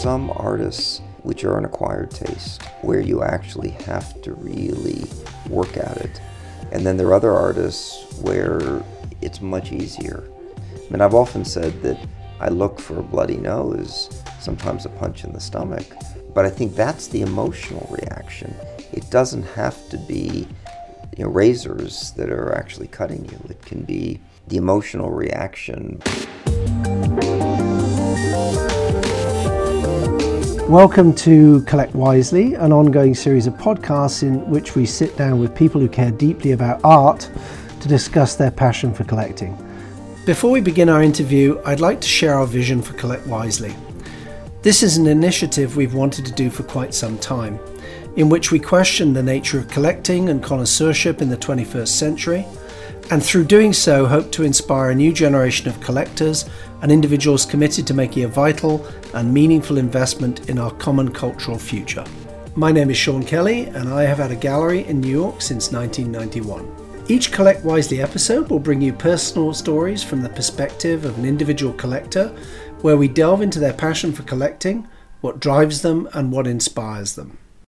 some artists which are an acquired taste, where you actually have to really work at it. And then there are other artists where it's much easier. I mean, I've often said that I look for a bloody nose, sometimes a punch in the stomach, but I think that's the emotional reaction. It doesn't have to be you know, razors that are actually cutting you. It can be the emotional reaction. Welcome to Collect Wisely, an ongoing series of podcasts in which we sit down with people who care deeply about art to discuss their passion for collecting. Before we begin our interview, I'd like to share our vision for Collect Wisely. This is an initiative we've wanted to do for quite some time, in which we question the nature of collecting and connoisseurship in the 21st century and through doing so hope to inspire a new generation of collectors and individuals committed to making a vital and meaningful investment in our common cultural future. My name is Sean Kelly, and I have had a gallery in New York since 1991. Each Collect Wisely episode will bring you personal stories from the perspective of an individual collector, where we delve into their passion for collecting, what drives them, and what inspires them.